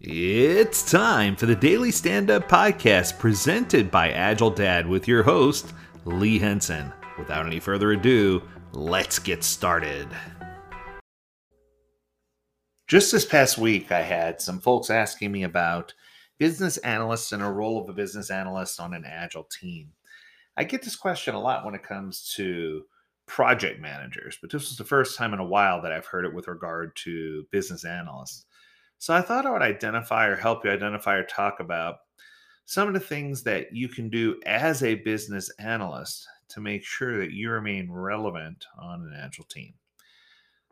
It's time for the Daily Stand Up Podcast presented by Agile Dad with your host, Lee Henson. Without any further ado, let's get started. Just this past week, I had some folks asking me about business analysts and a role of a business analyst on an Agile team. I get this question a lot when it comes to project managers, but this was the first time in a while that I've heard it with regard to business analysts. So I thought I would identify or help you identify or talk about some of the things that you can do as a business analyst to make sure that you remain relevant on an agile team.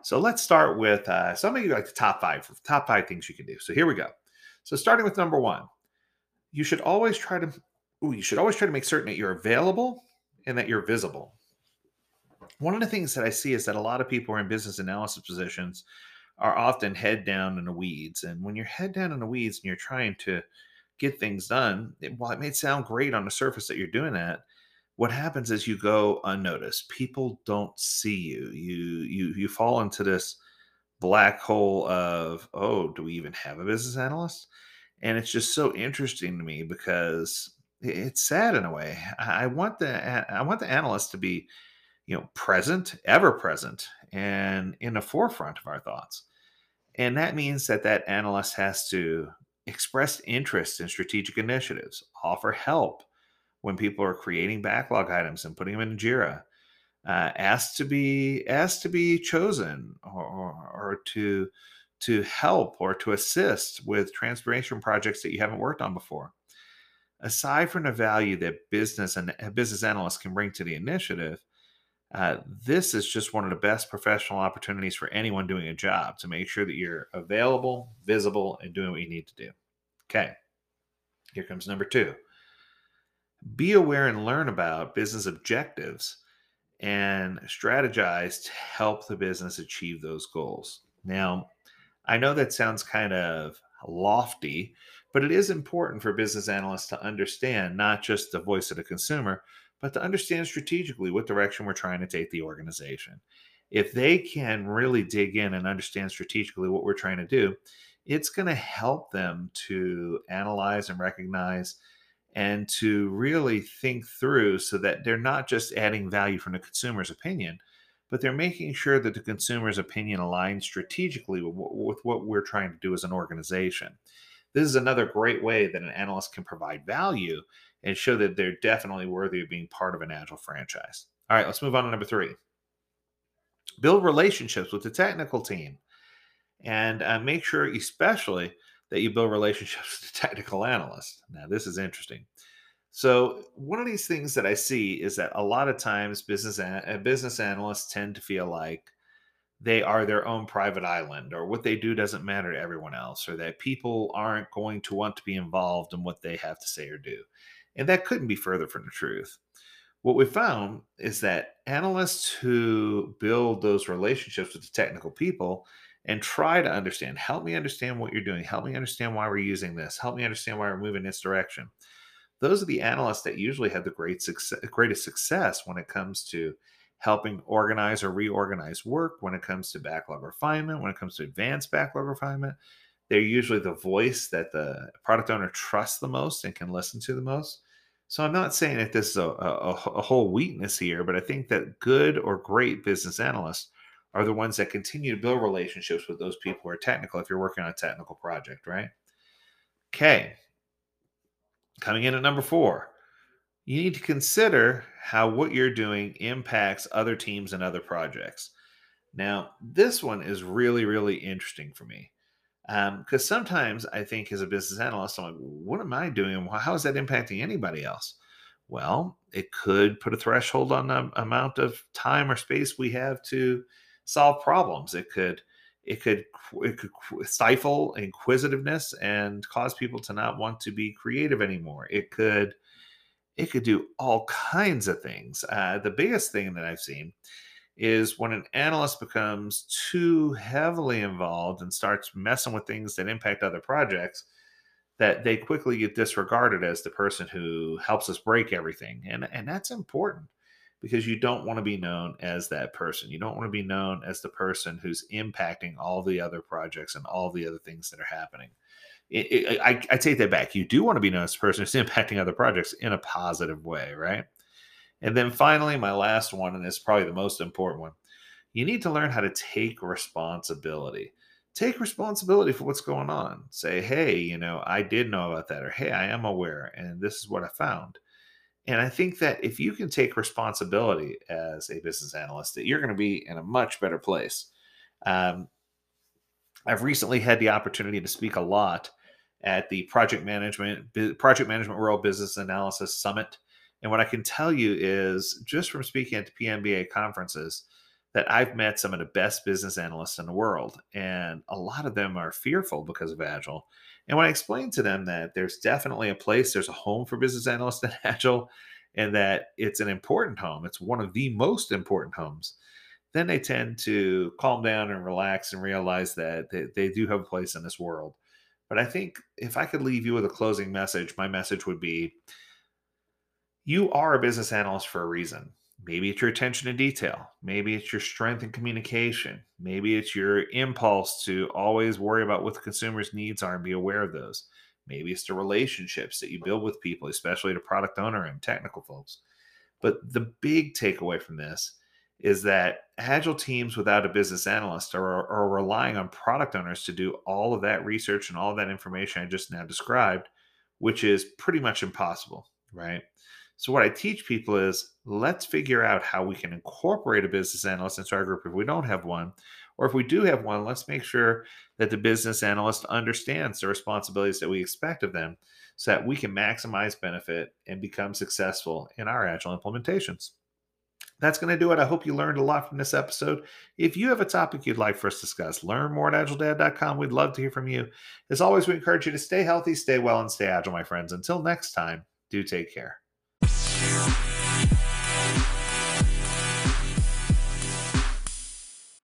So let's start with uh, some of you like the top five, top five things you can do. So here we go. So starting with number one, you should always try to, ooh, you should always try to make certain that you're available and that you're visible. One of the things that I see is that a lot of people are in business analysis positions are often head down in the weeds. And when you're head down in the weeds and you're trying to get things done, it, while it may sound great on the surface that you're doing that, what happens is you go unnoticed. People don't see you. You you you fall into this black hole of oh, do we even have a business analyst? And it's just so interesting to me because it's sad in a way. I want the I want the analyst to be you know present ever present and in the forefront of our thoughts and that means that that analyst has to express interest in strategic initiatives offer help when people are creating backlog items and putting them in jira uh, asked to be asked to be chosen or, or, or to to help or to assist with transformation projects that you haven't worked on before. Aside from the value that business and business analysts can bring to the initiative uh, this is just one of the best professional opportunities for anyone doing a job to make sure that you're available, visible, and doing what you need to do. Okay, here comes number two be aware and learn about business objectives and strategize to help the business achieve those goals. Now, I know that sounds kind of lofty, but it is important for business analysts to understand not just the voice of the consumer, but to understand strategically what direction we're trying to take the organization. If they can really dig in and understand strategically what we're trying to do, it's going to help them to analyze and recognize and to really think through so that they're not just adding value from the consumer's opinion, but they're making sure that the consumer's opinion aligns strategically with, with what we're trying to do as an organization. This is another great way that an analyst can provide value and show that they're definitely worthy of being part of an agile franchise. All right, let's move on to number three. Build relationships with the technical team and uh, make sure, especially, that you build relationships with the technical analyst. Now, this is interesting. So, one of these things that I see is that a lot of times business uh, business analysts tend to feel like they are their own private island or what they do doesn't matter to everyone else or that people aren't going to want to be involved in what they have to say or do. And that couldn't be further from the truth. What we found is that analysts who build those relationships with the technical people and try to understand, help me understand what you're doing, help me understand why we're using this, help me understand why we're moving in this direction. Those are the analysts that usually have the great success, greatest success when it comes to helping organize or reorganize work, when it comes to backlog refinement, when it comes to advanced backlog refinement, they're usually the voice that the product owner trusts the most and can listen to the most. So I'm not saying that this is a, a, a, whole weakness here, but I think that good or great business analysts are the ones that continue to build relationships with those people who are technical if you're working on a technical project, right? Okay. Coming in at number four, you need to consider how what you're doing impacts other teams and other projects. Now, this one is really, really interesting for me because um, sometimes I think as a business analyst, I'm like, what am I doing? How is that impacting anybody else? Well, it could put a threshold on the amount of time or space we have to solve problems. It could it could it could stifle inquisitiveness and cause people to not want to be creative anymore. It could it could do all kinds of things. Uh, the biggest thing that I've seen is when an analyst becomes too heavily involved and starts messing with things that impact other projects that they quickly get disregarded as the person who helps us break everything and and that's important because you don't want to be known as that person. You don't want to be known as the person who's impacting all the other projects and all the other things that are happening. It, it, I, I take that back. You do want to be known as the person who's impacting other projects in a positive way, right? And then finally, my last one, and it's probably the most important one you need to learn how to take responsibility. Take responsibility for what's going on. Say, hey, you know, I did know about that, or hey, I am aware, and this is what I found. And I think that if you can take responsibility as a business analyst, that you're going to be in a much better place. Um, I've recently had the opportunity to speak a lot at the Project Management Project Management World Business Analysis Summit, and what I can tell you is just from speaking at the PMBA conferences that I've met some of the best business analysts in the world, and a lot of them are fearful because of Agile. And when I explain to them that there's definitely a place, there's a home for business analysts in Agile, and that it's an important home, it's one of the most important homes, then they tend to calm down and relax and realize that they, they do have a place in this world. But I think if I could leave you with a closing message, my message would be you are a business analyst for a reason. Maybe it's your attention to detail. Maybe it's your strength in communication. Maybe it's your impulse to always worry about what the consumer's needs are and be aware of those. Maybe it's the relationships that you build with people, especially the product owner and technical folks. But the big takeaway from this is that agile teams without a business analyst are, are relying on product owners to do all of that research and all of that information I just now described, which is pretty much impossible, right? So what I teach people is let's figure out how we can incorporate a business analyst into our group if we don't have one, or if we do have one, let's make sure that the business analyst understands the responsibilities that we expect of them so that we can maximize benefit and become successful in our agile implementations. That's going to do it. I hope you learned a lot from this episode. If you have a topic you'd like for us to discuss, learn more at agiledad.com. We'd love to hear from you. As always, we encourage you to stay healthy, stay well, and stay agile, my friends. Until next time, do take care.